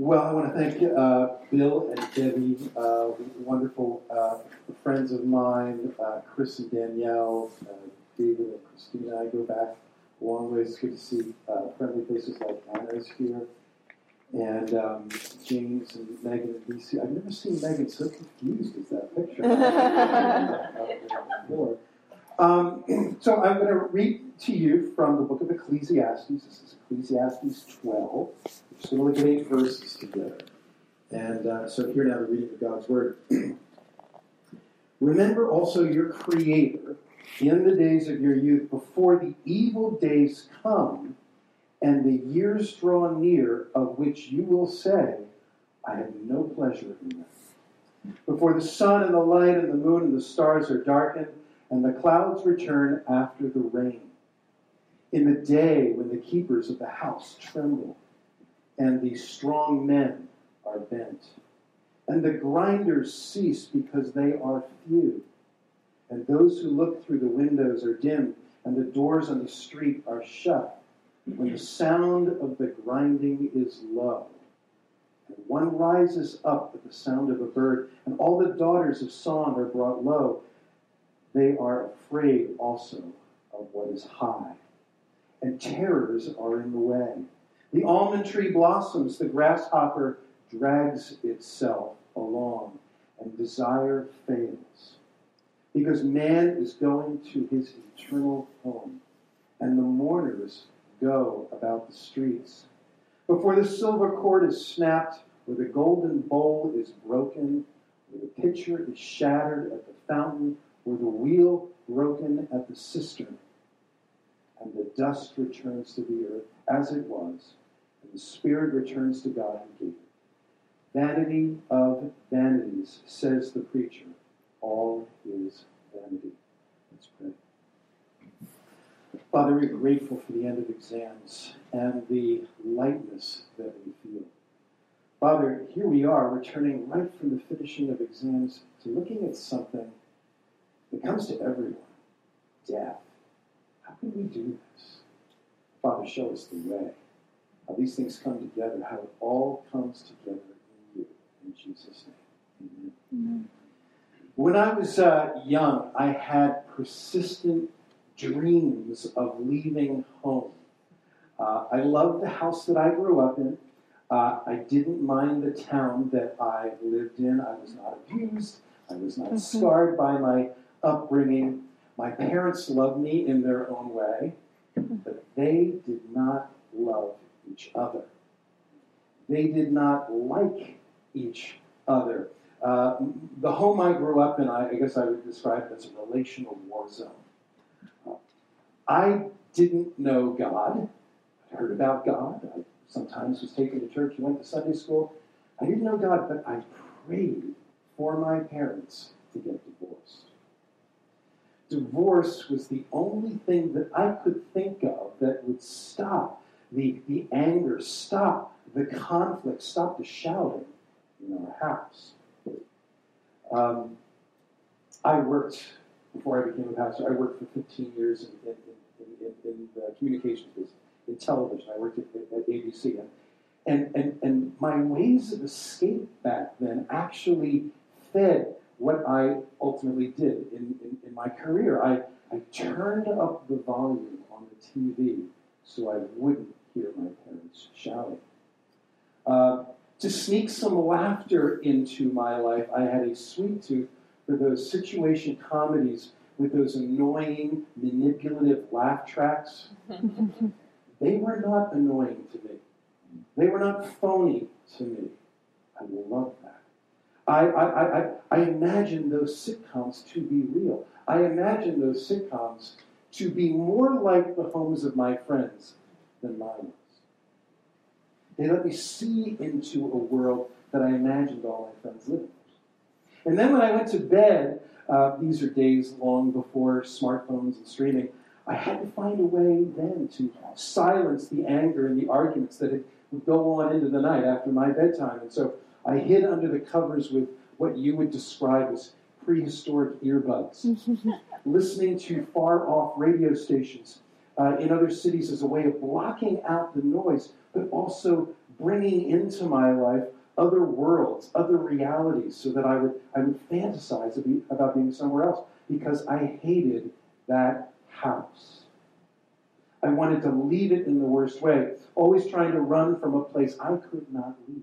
Well, I want to thank uh, Bill and Debbie, uh, wonderful uh, friends of mine, uh, Chris and Danielle, uh, David and Christina. I go back a long ways. It's good to see uh, friendly faces like Anna's here. And um, James and Megan and DC. I've never seen Megan so confused as that picture. um, so I'm going to read to you from the book of Ecclesiastes. This is Ecclesiastes 12. We're just going to look at eight verses together. And uh, so here now the reading of God's Word. Remember also your Creator in the days of your youth, before the evil days come and the years draw near, of which you will say, I have no pleasure in them. Before the sun and the light and the moon and the stars are darkened, and the clouds return after the rain. In the day when the keepers of the house tremble, and the strong men are bent, and the grinders cease because they are few, and those who look through the windows are dim, and the doors on the street are shut when the sound of the grinding is low, and one rises up at the sound of a bird, and all the daughters of song are brought low, they are afraid also of what is high, and terrors are in the way. The almond tree blossoms, the grasshopper drags itself along, and desire fails. Because man is going to his eternal home, and the mourners go about the streets. Before the silver cord is snapped, where the golden bowl is broken, where the pitcher is shattered at the fountain, where the wheel broken at the cistern, and the dust returns to the earth as it was, and the spirit returns to God who gave it. Vanity of vanities, says the preacher, all is vanity. Let's pray. Father, we're grateful for the end of exams and the lightness that we feel. Father, here we are, returning right from the finishing of exams to looking at something that comes to everyone death. Can we do this? Father, show us the way. How these things come together, how it all comes together in you. In Jesus' name. Amen. Amen. When I was uh, young, I had persistent dreams of leaving home. Uh, I loved the house that I grew up in. Uh, I didn't mind the town that I lived in. I was not abused. I was not mm-hmm. scarred by my upbringing. My parents loved me in their own way, mm-hmm. but they did not love each other. They did not like each other. Uh, the home I grew up in, I, I guess I would describe it as a relational war zone. I didn't know God. I heard about God. I sometimes was taken to church and went to Sunday school. I didn't know God, but I prayed for my parents to get divorced. Divorce was the only thing that I could think of that would stop the, the anger, stop the conflict, stop the shouting in our house. Um, I worked, before I became a pastor, I worked for 15 years in, in, in, in the communications business, in television. I worked at, at ABC. And, and, and my ways of escape back then actually fed what I ultimately did in, in, in my career. I, I turned up the volume on the TV so I wouldn't hear my parents shouting. Uh, to sneak some laughter into my life, I had a sweet tooth for those situation comedies with those annoying, manipulative laugh tracks, they were not annoying to me. They were not phony to me. I love that. I, I, I, imagine those sitcoms to be real. I imagine those sitcoms to be more like the homes of my friends than mine was. They let me see into a world that I imagined all my friends lived in. And then when I went to bed, uh, these are days long before smartphones and streaming. I had to find a way then to silence the anger and the arguments that would go on into the night after my bedtime. And so I hid under the covers with what you would describe as prehistoric earbuds, listening to far off radio stations uh, in other cities as a way of blocking out the noise, but also bringing into my life other worlds, other realities, so that I would, I would fantasize about being somewhere else because I hated that house. I wanted to leave it in the worst way, always trying to run from a place I could not leave.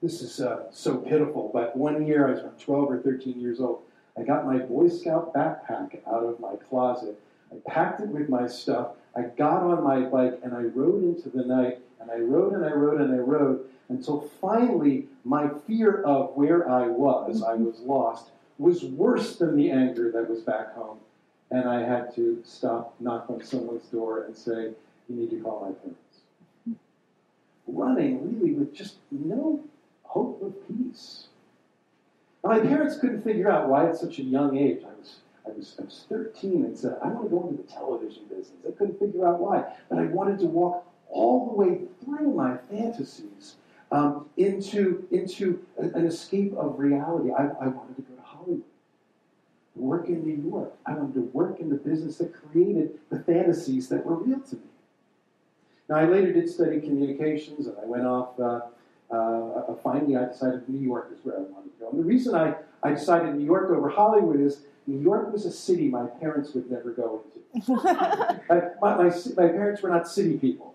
This is uh, so pitiful, but one year I was 12 or 13 years old. I got my Boy Scout backpack out of my closet. I packed it with my stuff. I got on my bike and I rode into the night and I rode and I rode and I rode until finally my fear of where I was, I was lost, was worse than the anger that was back home. And I had to stop, knock on someone's door, and say, You need to call my parents. Running really with just no hope of peace. My parents couldn't figure out why at such a young age I was I was, I was 13 and said, I want to go into the television business. I couldn't figure out why. But I wanted to walk all the way through my fantasies um, into, into an escape of reality. I, I wanted to go to Hollywood, work in New York. I wanted to work in the business that created the fantasies that were real to me. Now, I later did study communications, and I went off. Uh, uh, finally, I decided New York is where I wanted to go. And the reason I, I decided New York over Hollywood is New York was a city my parents would never go into. my, my, my, parents were not city people.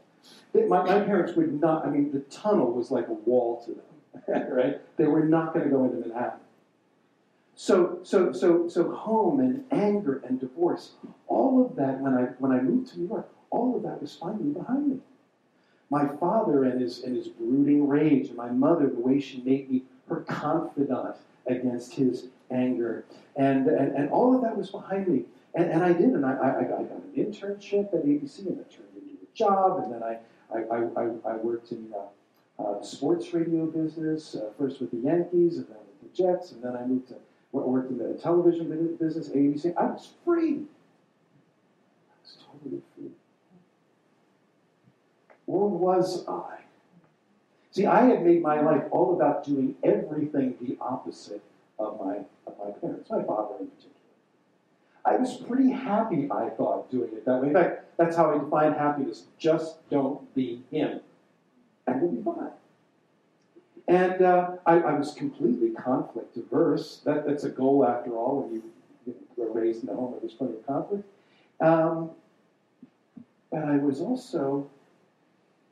They, my, my parents would not, I mean, the tunnel was like a wall to them, right? They were not going to go into Manhattan. So, so, so, so home and anger and divorce, all of that, when I, when I moved to New York, all of that was finally behind me. My father and his, and his brooding rage, and my mother, the way she made me her confidant against his anger. And, and, and all of that was behind me. And, and I did, and I, I, I got an internship at ABC, and it turned into a job, and then I, I, I, I worked in uh, uh, the sports radio business, uh, first with the Yankees, and then with the Jets, and then I moved to worked in the television business, ABC. I was free. I was totally free. Or was I? See, I had made my life all about doing everything the opposite of my, of my parents, my father in particular. I was pretty happy, I thought, doing it that way. In fact, that's how I define happiness. Just don't be him, and we'll be fine. And uh, I, I, was completely conflict averse. That, that's a goal, after all, when you, were raised in a home where there's plenty of conflict. Um, but I was also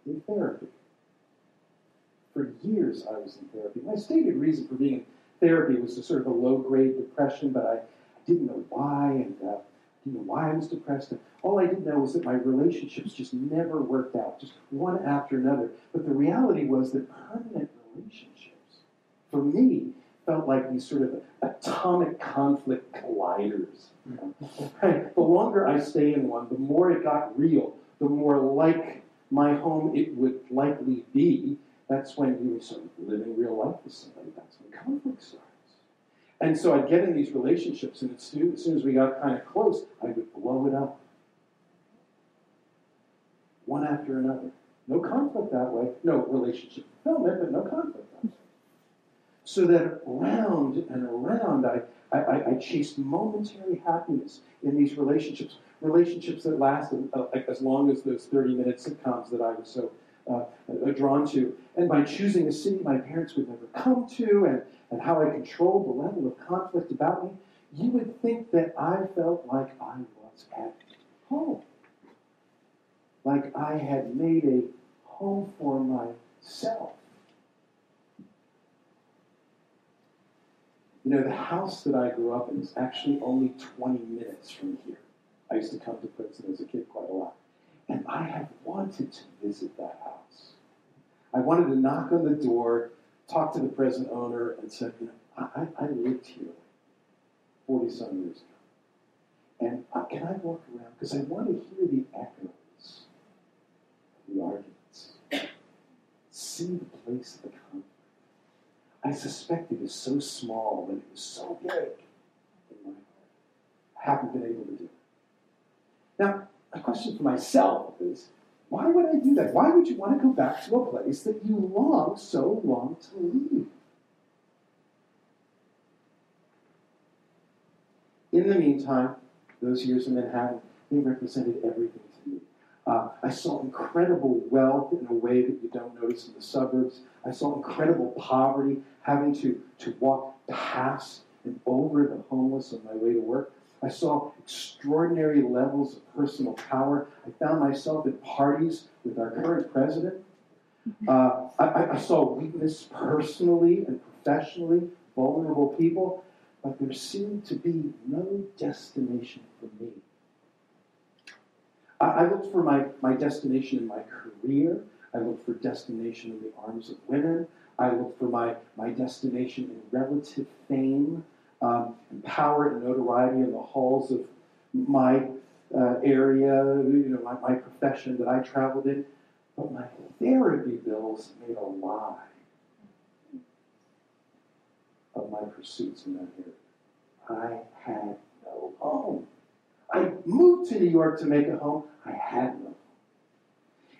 in therapy. For years, I was in therapy. My stated reason for being in therapy was a sort of a low grade depression, but I, didn't know why, and uh, didn't know why I was depressed. And all I did know was that my relationships just never worked out, just one after another. But the reality was that permanent relationships, for me, felt like these sort of atomic conflict colliders. You know? the longer I stay in one, the more it got real, the more like my home it would likely be. That's when you start living real life with somebody. That's when conflict starts. And so I'd get in these relationships, and as soon, as we got kind of close, I would blow it up. One after another. No conflict that way. No relationship fulfillment, but no conflict that way. So that around and around, I, I, I chased momentary happiness in these relationships. Relationships that lasted uh, as long as those 30 minute sitcoms that I was so uh, uh, drawn to. And by choosing a city my parents would never come to, and, and how I controlled the level of conflict about me, you would think that I felt like I was at home. Like I had made a home for myself. You know, the house that I grew up in is actually only 20 minutes from here. I used to come to Princeton as a kid quite a lot. And I have wanted to visit that house. I wanted to knock on the door, talk to the present owner, and say, you know, I, I lived here 40 some years ago. And uh, can I walk around? Because I want to hear the echoes of the arguments, see the place of the conflict. I suspect it is so small that it was so big in my heart. I haven't been able to do it. Now, my question for myself is why would I do that? Why would you want to go back to a place that you long so long to leave? In the meantime, those years in Manhattan, they represented everything to me. Uh, I saw incredible wealth in a way that you don't notice in the suburbs. I saw incredible poverty, having to, to walk past and over the homeless on my way to work. I saw extraordinary levels of personal power. I found myself at parties with our current president. Uh, I, I saw weakness personally and professionally, vulnerable people, but there seemed to be no destination for me. I, I looked for my, my destination in my career. I looked for destination in the arms of women. I looked for my, my destination in relative fame um, and power and notoriety in the halls of my uh, area, you know, my, my profession that I traveled in. But my therapy bills made a lie of my pursuits in that area. I had no home. I moved to New York to make a home. I had no home.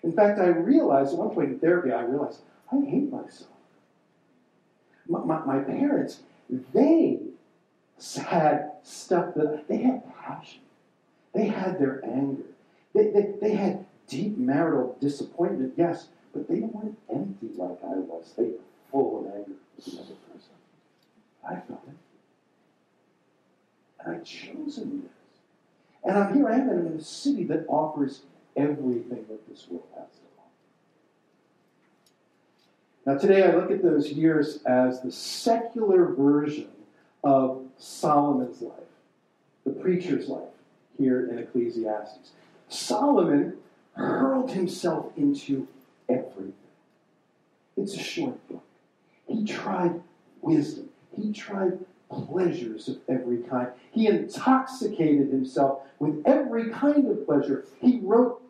In fact, I realized at one point in therapy, I realized I hate myself. My, my, my parents, they had stuff that they had passion. They had their anger. They, they, they had deep marital disappointment, yes, but they weren't empty like I was. They were full of anger with another person. I felt it. And I'd chosen this. And I'm here I am in a city that offers everything that this world has to offer. Now, today I look at those years as the secular version of Solomon's life, the preacher's life here in Ecclesiastes. Solomon hurled himself into everything. It's a short book. He tried wisdom, he tried pleasures of every kind. He intoxicated himself with every kind of pleasure. He wrote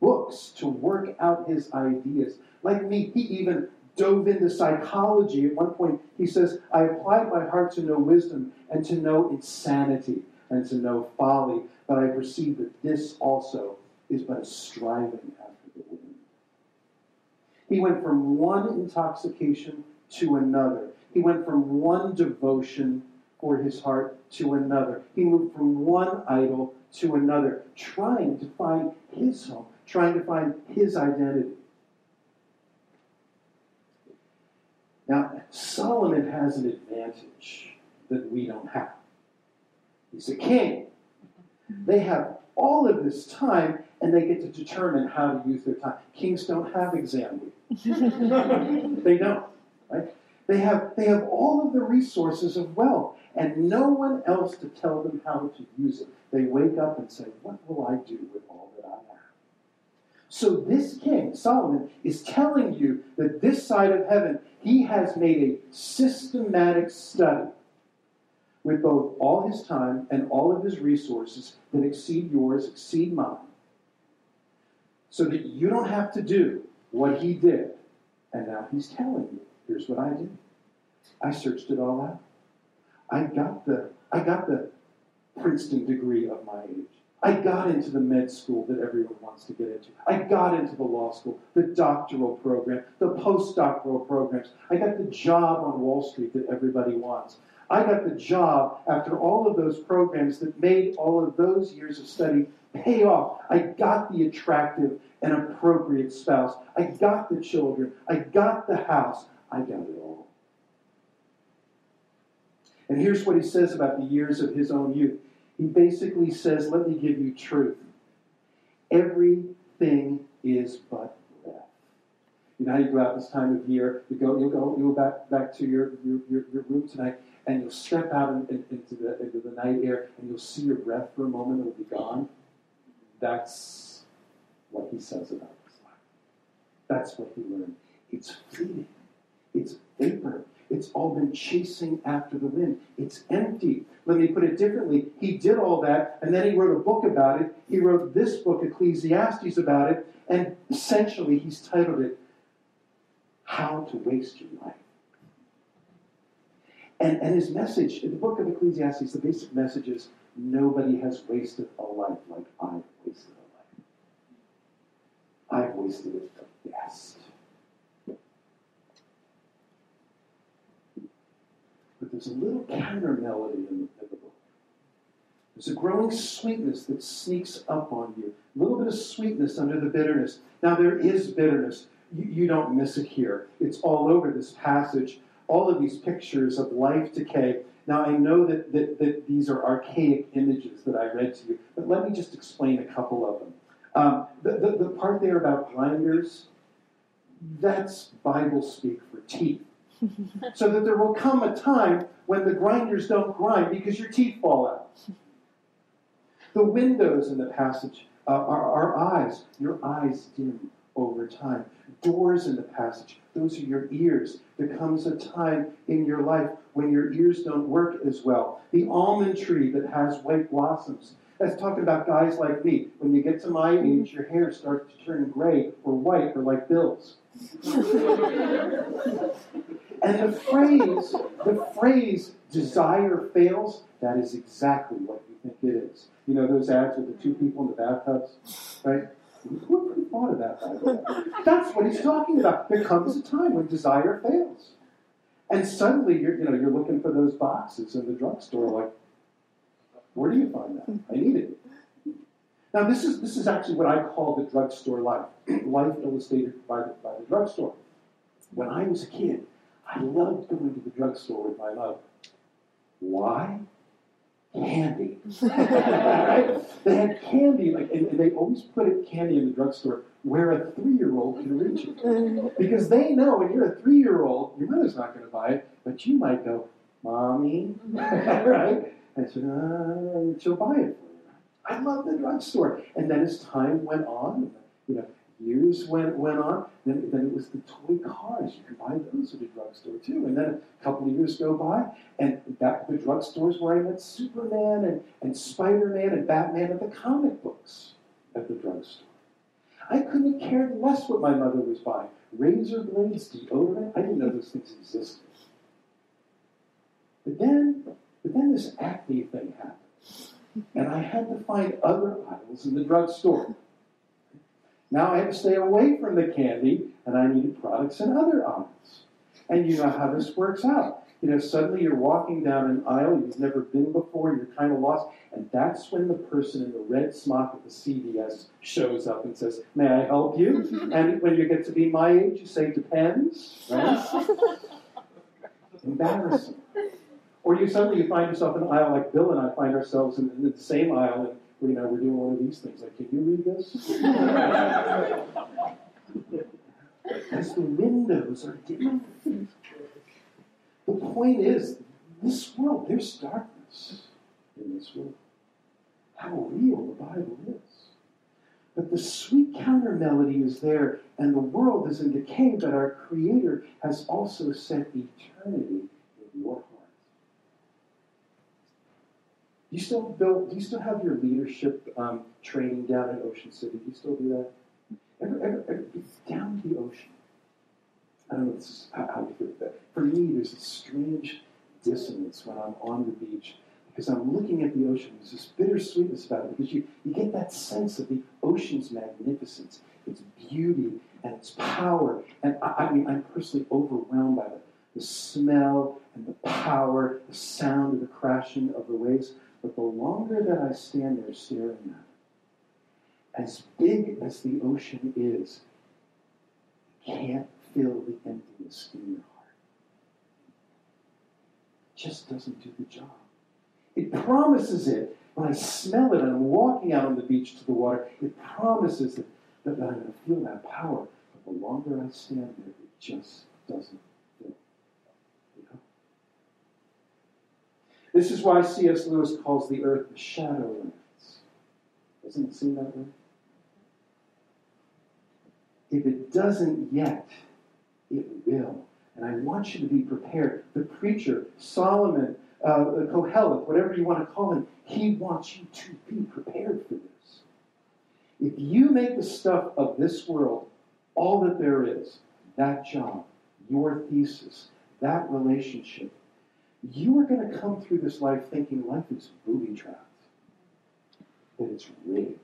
books to work out his ideas. Like me, he even dove into psychology. At one point, he says, I applied my heart to know wisdom and to know insanity and to know folly, but I perceive that this also is but a striving after the wind. He went from one intoxication to another. He went from one devotion for his heart to another. He moved from one idol to another, trying to find his home, trying to find his identity. Now, Solomon has an advantage that we don't have. He's a king. They have all of this time and they get to determine how to use their time. Kings don't have exam week. they don't, right? They have, they have all of the resources of wealth and no one else to tell them how to use it. They wake up and say, What will I do with all that I have? So this king, Solomon, is telling you that this side of heaven, he has made a systematic study with both all his time and all of his resources that exceed yours, exceed mine, so that you don't have to do what he did. And now he's telling you, here's what I did. I searched it all out. I got the I got the Princeton degree of my age. I got into the med school that everyone wants to get into. I got into the law school, the doctoral program, the postdoctoral programs. I got the job on Wall Street that everybody wants. I got the job after all of those programs that made all of those years of study pay off. I got the attractive and appropriate spouse. I got the children. I got the house. I got it all. And here's what he says about the years of his own youth. He basically says, Let me give you truth. Everything is but breath. You know how you go out this time of year, you go, you'll go, you'll back, back to your, your, your, your room tonight, and you'll step out in, in, into, the, into the night air, and you'll see your breath for a moment, it'll be gone. That's what he says about his life. That's what he learned. It's fleeting. It's vapor. It's all been chasing after the wind. It's empty. Let me put it differently. He did all that, and then he wrote a book about it. He wrote this book, Ecclesiastes, about it, and essentially he's titled it How to Waste Your Life. And, and his message in the book of Ecclesiastes, the basic message is nobody has wasted a life like I've wasted a life. I've wasted it the best. But there's a little counter melody in the, in the book. There's a growing sweetness that sneaks up on you. A little bit of sweetness under the bitterness. Now, there is bitterness. You, you don't miss it here. It's all over this passage. All of these pictures of life decay. Now, I know that, that, that these are archaic images that I read to you, but let me just explain a couple of them. Um, the, the, the part there about grinders, that's Bible speak for teeth. So that there will come a time when the grinders don't grind because your teeth fall out. The windows in the passage uh, are our eyes. Your eyes dim over time. Doors in the passage, those are your ears. There comes a time in your life when your ears don't work as well. The almond tree that has white blossoms. That's talking about guys like me. When you get to my age, your hair starts to turn gray or white or like Bill's. and the phrase, the phrase desire fails, that is exactly what you think it is. You know those ads with the two people in the bathtubs? Right? Who thought of that? That's what he's talking about. There comes a time when desire fails. And suddenly you're, you know, you're looking for those boxes in the drugstore, like, where do you find that? I need it. Now, this is, this is actually what I call the drugstore life, life illustrated by the, by the drugstore. When I was a kid, I loved going to the drugstore with my mother. Why? Candy. right? They had candy, like, and, and they always put candy in the drugstore where a three-year-old can reach it. Because they know when you're a three-year-old, your mother's not going to buy it, but you might go, "Mommy," right? And so, uh, she'll buy it I love the drugstore. And then as time went on, you know, years went, went on, then, then it was the toy cars. You could buy those at the drugstore too. And then a couple of years go by, and back the drugstores where I met Superman and, and Spider Man and Batman and the comic books at the drugstore. I couldn't have cared less what my mother was buying. Razor blades, deodorant, I didn't know those things existed. But then, but then this acne thing happened and I had to find other aisles in the drugstore. Now I have to stay away from the candy, and I need products and other aisles. And you know how this works out. You know, suddenly you're walking down an aisle you've never been before, you're kind of lost, and that's when the person in the red smock at the CVS shows up and says, May I help you? and when you get to be my age, you say, Depends, right? Embarrassing. Or you suddenly you find yourself in an aisle like Bill and I find ourselves in, in the same aisle, and you know we're doing one of these things. Like, can you read this? Because the windows are different. The point is, this world, there's darkness in this world. How real the Bible is. But the sweet counter melody is there, and the world is in decay, but our Creator has also set eternity in your heart. Do you still build? Do you still have your leadership um, training down in Ocean City? Do you still do that? Ever, ever, ever down the ocean. I don't know this is how, how you feel that. For me, there's a strange dissonance when I'm on the beach because I'm looking at the ocean. There's this bittersweetness about it because you, you get that sense of the ocean's magnificence, its beauty, and its power. And I, I mean, I'm personally overwhelmed by the, the smell and the power, the sound of the crashing of the waves. But the longer that I stand there staring at it, as big as the ocean is, it can't fill the emptiness in your heart. It just doesn't do the job. It promises it. When I smell it and I'm walking out on the beach to the water, it promises that, that I'm going to feel that power. But the longer I stand there, it just doesn't This is why C.S. Lewis calls the earth the shadowlands. Doesn't it seem that way? If it doesn't yet, it will. And I want you to be prepared. The preacher, Solomon, uh, Kohelet, whatever you want to call him, he wants you to be prepared for this. If you make the stuff of this world all that there is, that job, your thesis, that relationship, you are going to come through this life thinking life is booby trapped, that it's rigged.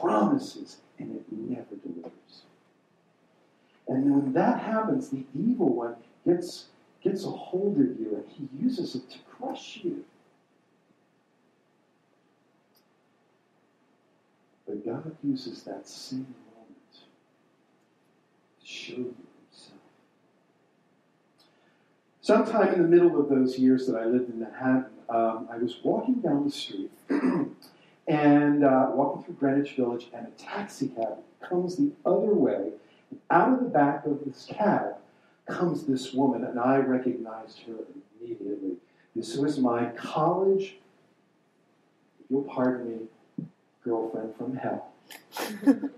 Promises and it never delivers. And when that happens, the evil one gets, gets a hold of you and he uses it to crush you. But God uses that same moment to show you Sometime in the middle of those years that I lived in Manhattan, um, I was walking down the street and uh, walking through Greenwich Village, and a taxi cab comes the other way. And Out of the back of this cab comes this woman, and I recognized her immediately. This was my college, if you'll pardon me, girlfriend from hell. and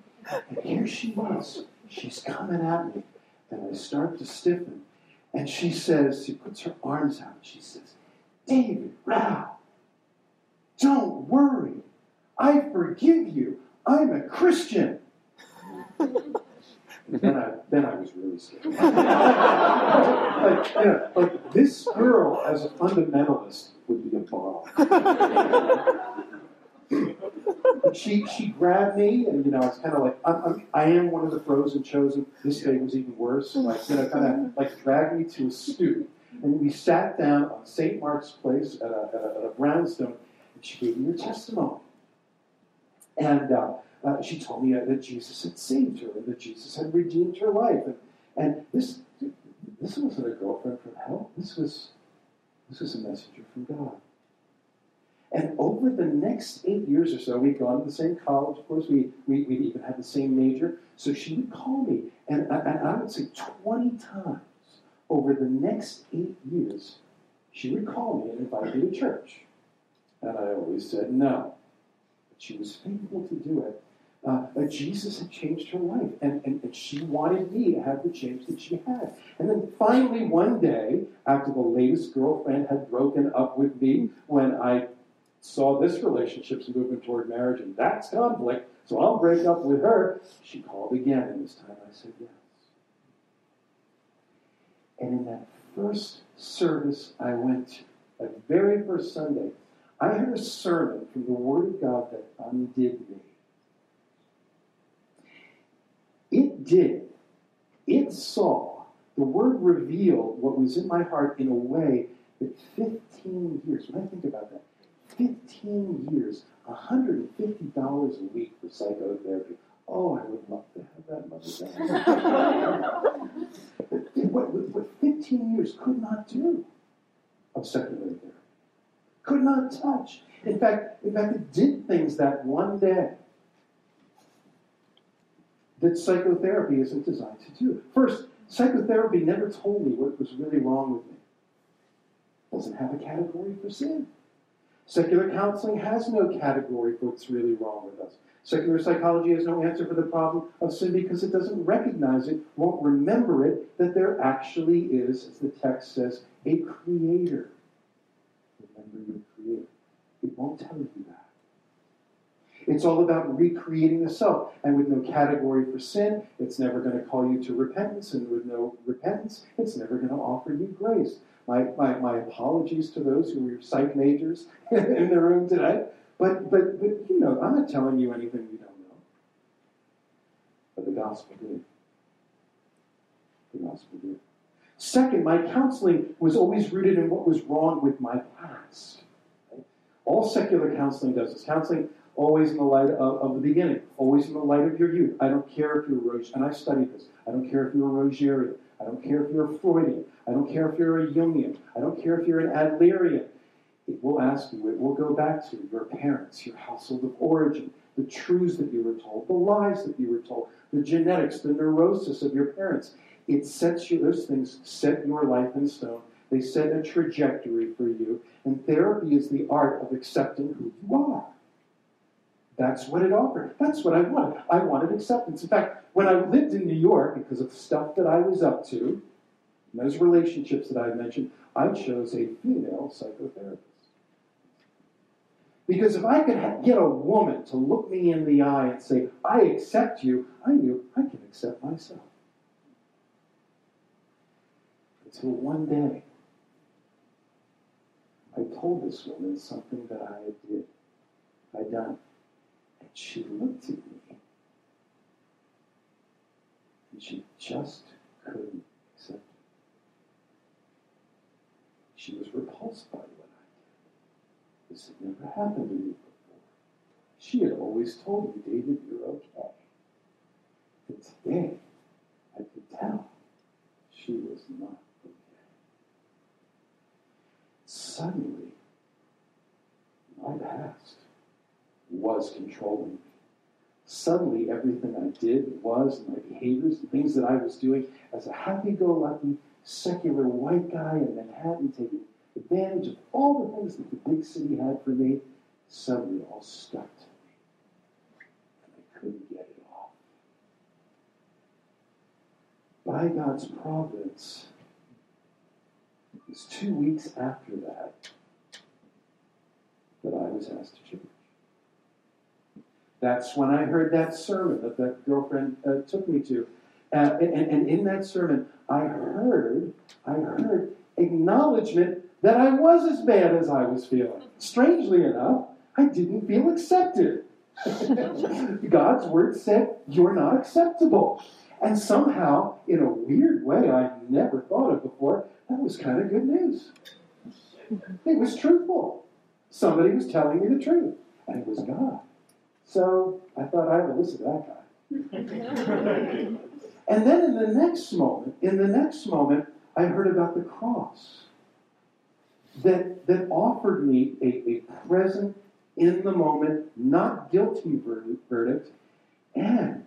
here she was. She's coming at me, and I start to stiffen. And she says, she puts her arms out, and she says, David Rao, don't worry. I forgive you. I'm a Christian. then I then I was really scared. like, you know, like this girl as a fundamentalist would be a bomb. she she grabbed me and you know it's kind of like I'm, I'm, I am one of the frozen chosen. This day was even worse. Like you know, kind of like dragged me to a stoop and we sat down on St. Mark's Place at a, at a, at a brownstone and she gave me her testimony. And uh, uh, she told me that Jesus had saved her and that Jesus had redeemed her life. And, and this, this wasn't a girlfriend from hell. This was, this was a messenger from God. And over the next eight years or so, we'd gone to the same college, of course. We, we, we even had the same major. So she would call me, and, and I would say 20 times over the next eight years, she would call me and invite me to church. And I always said no. But she was faithful to do it. Uh, Jesus had changed her life, and, and, and she wanted me to have the change that she had. And then finally, one day, after the latest girlfriend had broken up with me, when I saw this relationship's moving toward marriage, and that's conflict, so I'll break up with her, she called again, and this time I said yes. And in that first service I went to, that very first Sunday, I heard a sermon from the Word of God that undid me. It did. It saw. The Word revealed what was in my heart in a way that 15 years, when I think about that, 15 years, $150 a week for psychotherapy. Oh, I would love to have that money what, what 15 years could not do of secular therapy. Could not touch. In fact, in fact, it did things that one day that psychotherapy isn't designed to do. First, psychotherapy never told me what was really wrong with me. It doesn't have a category for sin. Secular counseling has no category for what's really wrong with us. Secular psychology has no answer for the problem of sin because it doesn't recognize it, won't remember it, that there actually is, as the text says, a creator. Remember your creator. It won't tell you that. It's all about recreating the self. And with no category for sin, it's never going to call you to repentance. And with no repentance, it's never going to offer you grace. My, my, my apologies to those who were psych majors in the room today. But, but, but, you know, I'm not telling you anything you don't know. But the gospel did. The gospel did. Second, my counseling was always rooted in what was wrong with my past. All secular counseling does is counseling always in the light of, of, the beginning, always in the light of your youth. I don't care if you're a and I studied this. I don't care if you're a Rogerian. I don't care if you're a Freudian. I don't care if you're a Jungian. I don't care if you're an Adlerian. It will ask you, it will go back to your parents, your household of origin, the truths that you were told, the lies that you were told, the genetics, the neurosis of your parents. It sets you, those things set your life in stone. They set a trajectory for you. And therapy is the art of accepting who you are. That's what it offered. That's what I wanted. I wanted acceptance. In fact, when I lived in New York, because of stuff that I was up to, those relationships that I mentioned, I chose a female psychotherapist. Because if I could get a woman to look me in the eye and say, I accept you, I knew I can accept myself. Until one day, I told this woman something that I did, I done. And she looked at me, and she just couldn't accept it. She was repulsed by what I did. This had never happened to me before. She had always told me, David, you're okay. But today, I could tell she was not okay. Suddenly, my past was controlling me. Suddenly, everything I did was, my behaviors, the things that I was doing as a happy go lucky, secular white guy in Manhattan taking advantage of all the things that the big city had for me, suddenly all stuck to me. And I couldn't get it off. By God's providence, it was two weeks after that that I was asked to church. That's when I heard that sermon that that girlfriend uh, took me to. Uh, and, and in that sermon, I heard, I heard acknowledgement that I was as bad as I was feeling. Strangely enough, I didn't feel accepted. God's word said, You're not acceptable. And somehow, in a weird way I never thought of before, that was kind of good news. It was truthful. Somebody was telling me the truth, and it was God. So I thought I would listen to that guy. and then in the next moment, in the next moment, I heard about the cross that, that offered me a, a present, in the moment, not guilty verdict, and,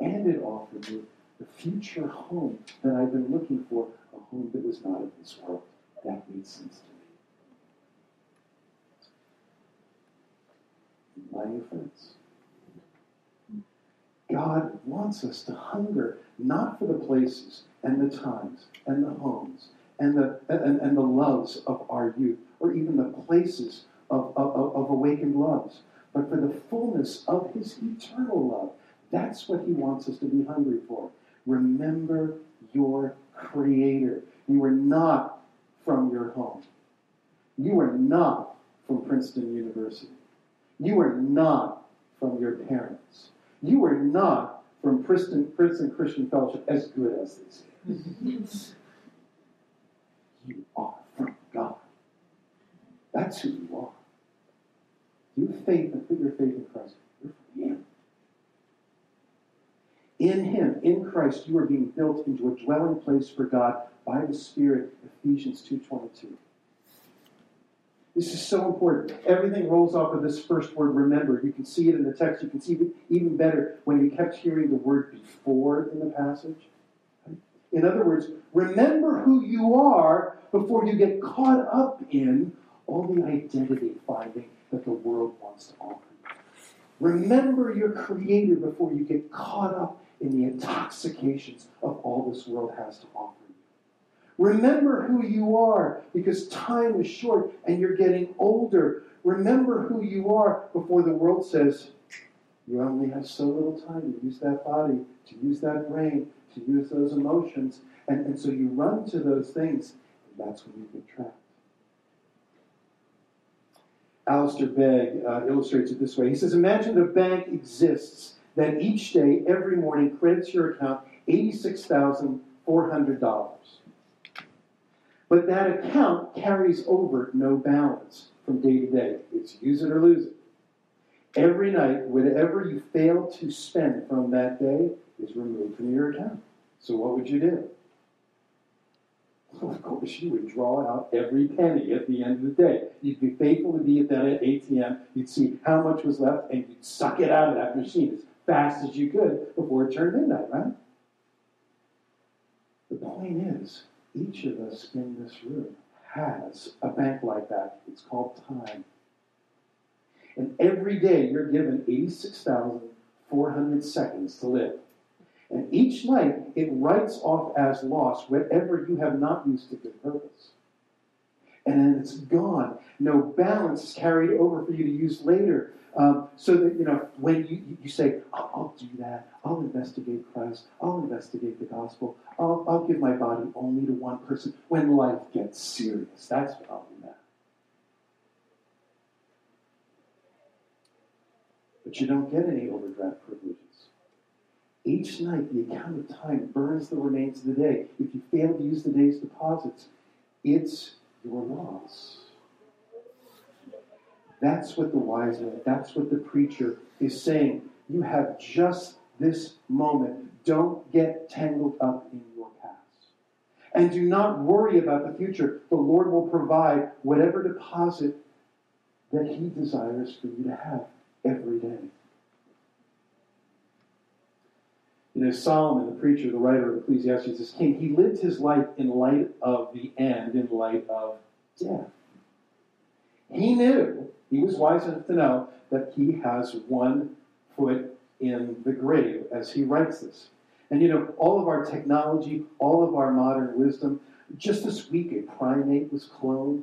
and it offered me the future home that I've been looking for, a home that was not of this world. That made sense to me. My friends. God wants us to hunger not for the places and the times and the homes and the, and, and the loves of our youth or even the places of, of, of awakened loves, but for the fullness of his eternal love. That's what he wants us to be hungry for. Remember your Creator. You are not from your home. You are not from Princeton University. You are not from your parents. You are not from Princeton, Princeton Christian Fellowship, as good as they say. you are from God. That's who you are. You faith and put your faith in Christ. You're from Him. In Him, in Christ, you are being built into a dwelling place for God by the Spirit. Ephesians two twenty two. This is so important. Everything rolls off of this first word, remember. You can see it in the text. You can see it even better when you kept hearing the word before in the passage. In other words, remember who you are before you get caught up in all the identity finding that the world wants to offer. Remember your Creator before you get caught up in the intoxications of all this world has to offer. Remember who you are because time is short and you're getting older. Remember who you are before the world says, you only have so little time to use that body, to use that brain, to use those emotions. And, and so you run to those things, and that's when you get trapped. Alistair Begg uh, illustrates it this way. He says, Imagine a bank exists that each day, every morning, credits your account $86,400. But that account carries over no balance from day to day. It's use it or lose it. Every night, whatever you fail to spend from that day is removed from your account. So what would you do? Well, of course, you would draw out every penny at the end of the day. You'd be faithful to be at that ATM. You'd see how much was left, and you'd suck it out of that machine as fast as you could before it turned midnight, right? The point is, each of us in this room has a bank like that. It's called time. And every day you're given 86,400 seconds to live. And each night it writes off as lost whatever you have not used to good purpose. And then it's gone. No balance is carried over for you to use later. Um, so that, you know, when you, you say, I'll, I'll, do that, I'll investigate Christ, I'll investigate the gospel, I'll, I'll give my body only to one person when life gets serious. That's what I'll do that. But you don't get any overdraft privileges. Each night, the account of time burns the remains of the day. If you fail to use the day's deposits, it's your loss. That's what the wise man, that's what the preacher is saying. You have just this moment. Don't get tangled up in your past. And do not worry about the future. The Lord will provide whatever deposit that He desires for you to have every day. You know, Solomon, the preacher, the writer of Ecclesiastes, is king. He lived his life in light of the end, in light of death. He knew, he was wise enough to know, that he has one foot in the grave as he writes this. And you know, all of our technology, all of our modern wisdom, just this week a primate was cloned.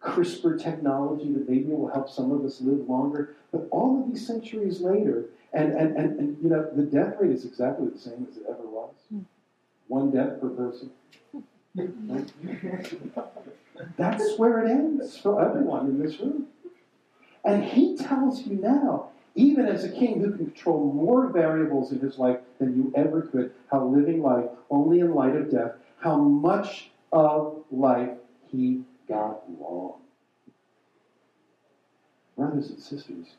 CRISPR technology that maybe will help some of us live longer. But all of these centuries later, and, and, and, and you know, the death rate is exactly the same as it ever was. Hmm. One death per person. That's where it ends for everyone in this room. And he tells you now, even as a king who can control more variables in his life than you ever could, how living life only in light of death, how much of life he got wrong. Brothers and sisters,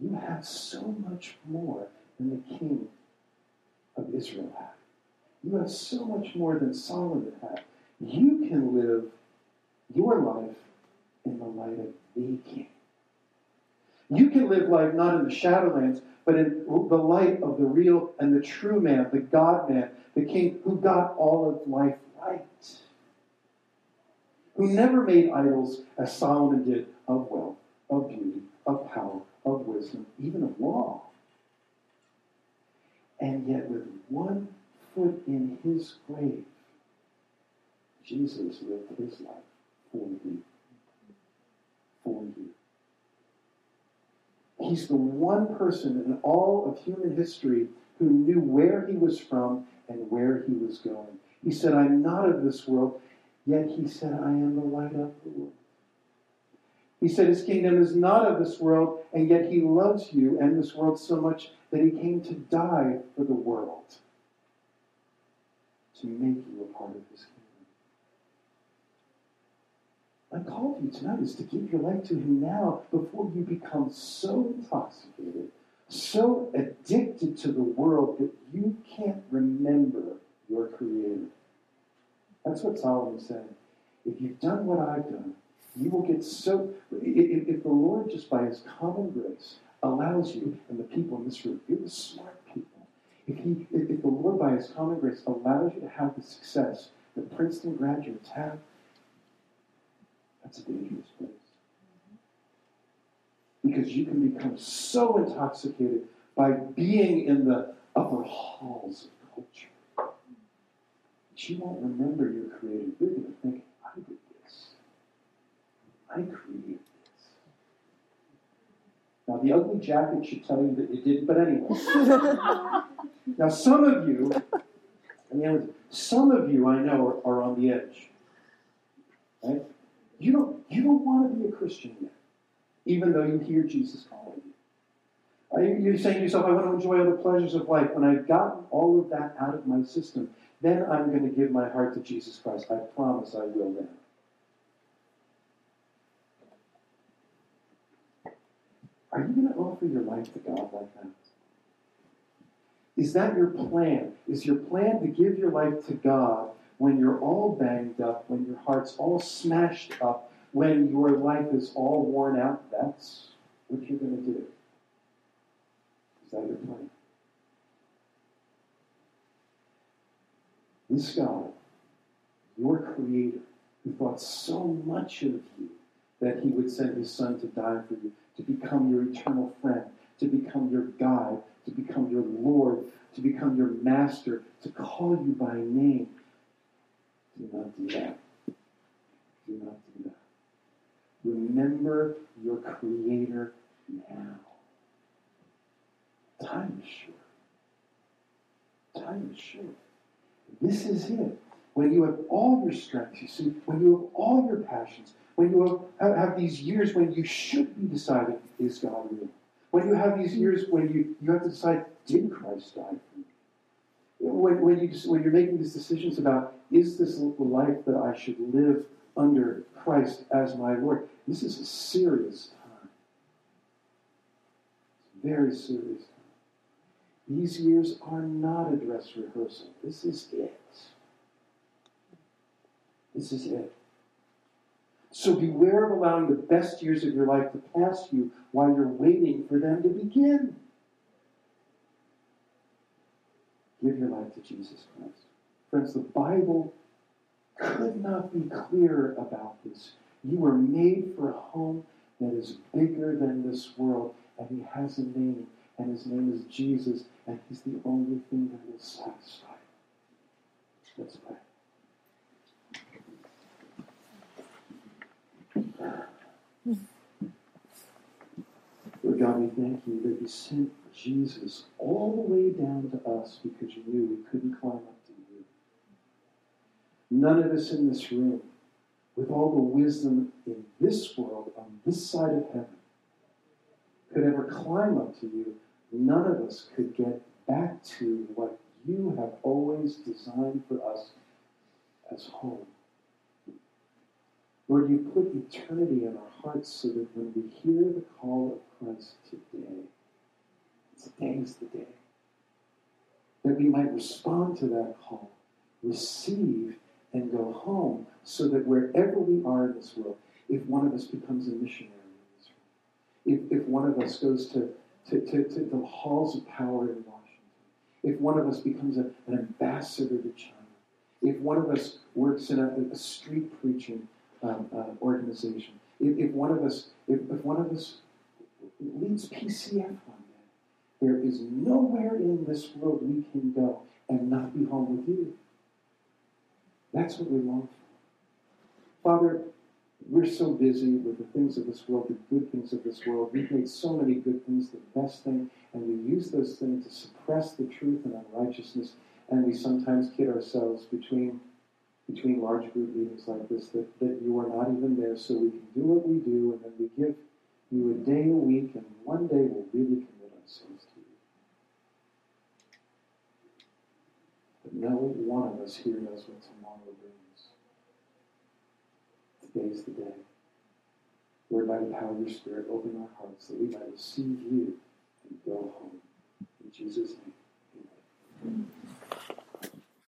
you have so much more than the king of Israel had. You have so much more than Solomon had. You can live your life in the light of the king. You can live life not in the shadowlands, but in the light of the real and the true man, the God man, the king who got all of life right. Who never made idols as Solomon did of wealth, of beauty, of power, of wisdom, even of law. And yet, with one foot in his grave, Jesus lived his life for you. For you. He's the one person in all of human history who knew where he was from and where he was going. He said, I'm not of this world, yet he said, I am the light of the world. He said his kingdom is not of this world, and yet he loves you and this world so much that he came to die for the world to make you a part of his kingdom. My call to you tonight is to give your life to him now before you become so intoxicated, so addicted to the world that you can't remember your Creator. That's what Solomon said. If you've done what I've done, you will get so. If, if the Lord, just by His common grace, allows you, and the people in this room, you're the smart people. If, he, if the Lord, by His common grace, allows you to have the success that Princeton graduates have, that's a dangerous place. Because you can become so intoxicated by being in the upper halls of culture that you won't remember your. You're going to think, I did this. I created this. Now, the ugly jacket should tell you that it didn't, but anyway. now, some of you, I mean, some of you I know are, are on the edge. Right? You don't, you don't want to be a Christian yet, even though you hear Jesus calling you. You're saying to yourself, I want to enjoy all the pleasures of life. When I've gotten all of that out of my system, then I'm going to give my heart to Jesus Christ. I promise I will then. Are you going to offer your life to God like that? Is that your plan? Is your plan to give your life to God when you're all banged up, when your heart's all smashed up, when your life is all worn out? That's what you're going to do. Is that your plan? This God, your Creator, who thought so much of you that He would send His Son to die for you, to become your eternal friend, to become your guide, to become your Lord, to become your master, to call you by name. Do not do that. Do not do that. Remember your Creator now. Time is short. Time is short. This is it. When you have all your strengths, you see, when you have all your passions, when you have, have these years when you should be deciding, is God real? When you have these years when you, you have to decide, did Christ die for? When, when, you, when you're making these decisions about, is this the life that I should live under Christ as my Lord? This is a serious time. It's very serious time. These years are not a dress rehearsal. This is it. This is it. So beware of allowing the best years of your life to pass you while you're waiting for them to begin. Give your life to Jesus Christ. Friends, the Bible could not be clearer about this. You were made for a home that is bigger than this world, and He has a name, and His name is Jesus, and He's the only thing that will satisfy. Let's pray. Lord God, we thank you that you sent Jesus all the way down to us because you knew we couldn't climb up to you. None of us in this room, with all the wisdom in this world, on this side of heaven, could ever climb up to you. None of us could get back to what you have always designed for us as home. Lord, you put eternity in our hearts so that when we hear the call of Christ today, today is the day, that we might respond to that call, receive, and go home, so that wherever we are in this world, if one of us becomes a missionary in this world, if, if one of us goes to, to, to, to the halls of power in Washington, if one of us becomes a, an ambassador to China, if one of us works in a, a street preaching um, uh, organization. If, if, one of us, if, if one of us leads PCF there is nowhere in this world we can go and not be home with you. That's what we long for. Father, we're so busy with the things of this world, the good things of this world. We've made so many good things the best thing, and we use those things to suppress the truth and unrighteousness, and we sometimes kid ourselves between between large group meetings like this that, that you are not even there so we can do what we do and then we give you a day a week and one day we'll really commit ourselves No one of us here knows what tomorrow brings. Today is the day. Lord, by the power of your Spirit, open our hearts that we might receive you and go home. In Jesus' name, amen.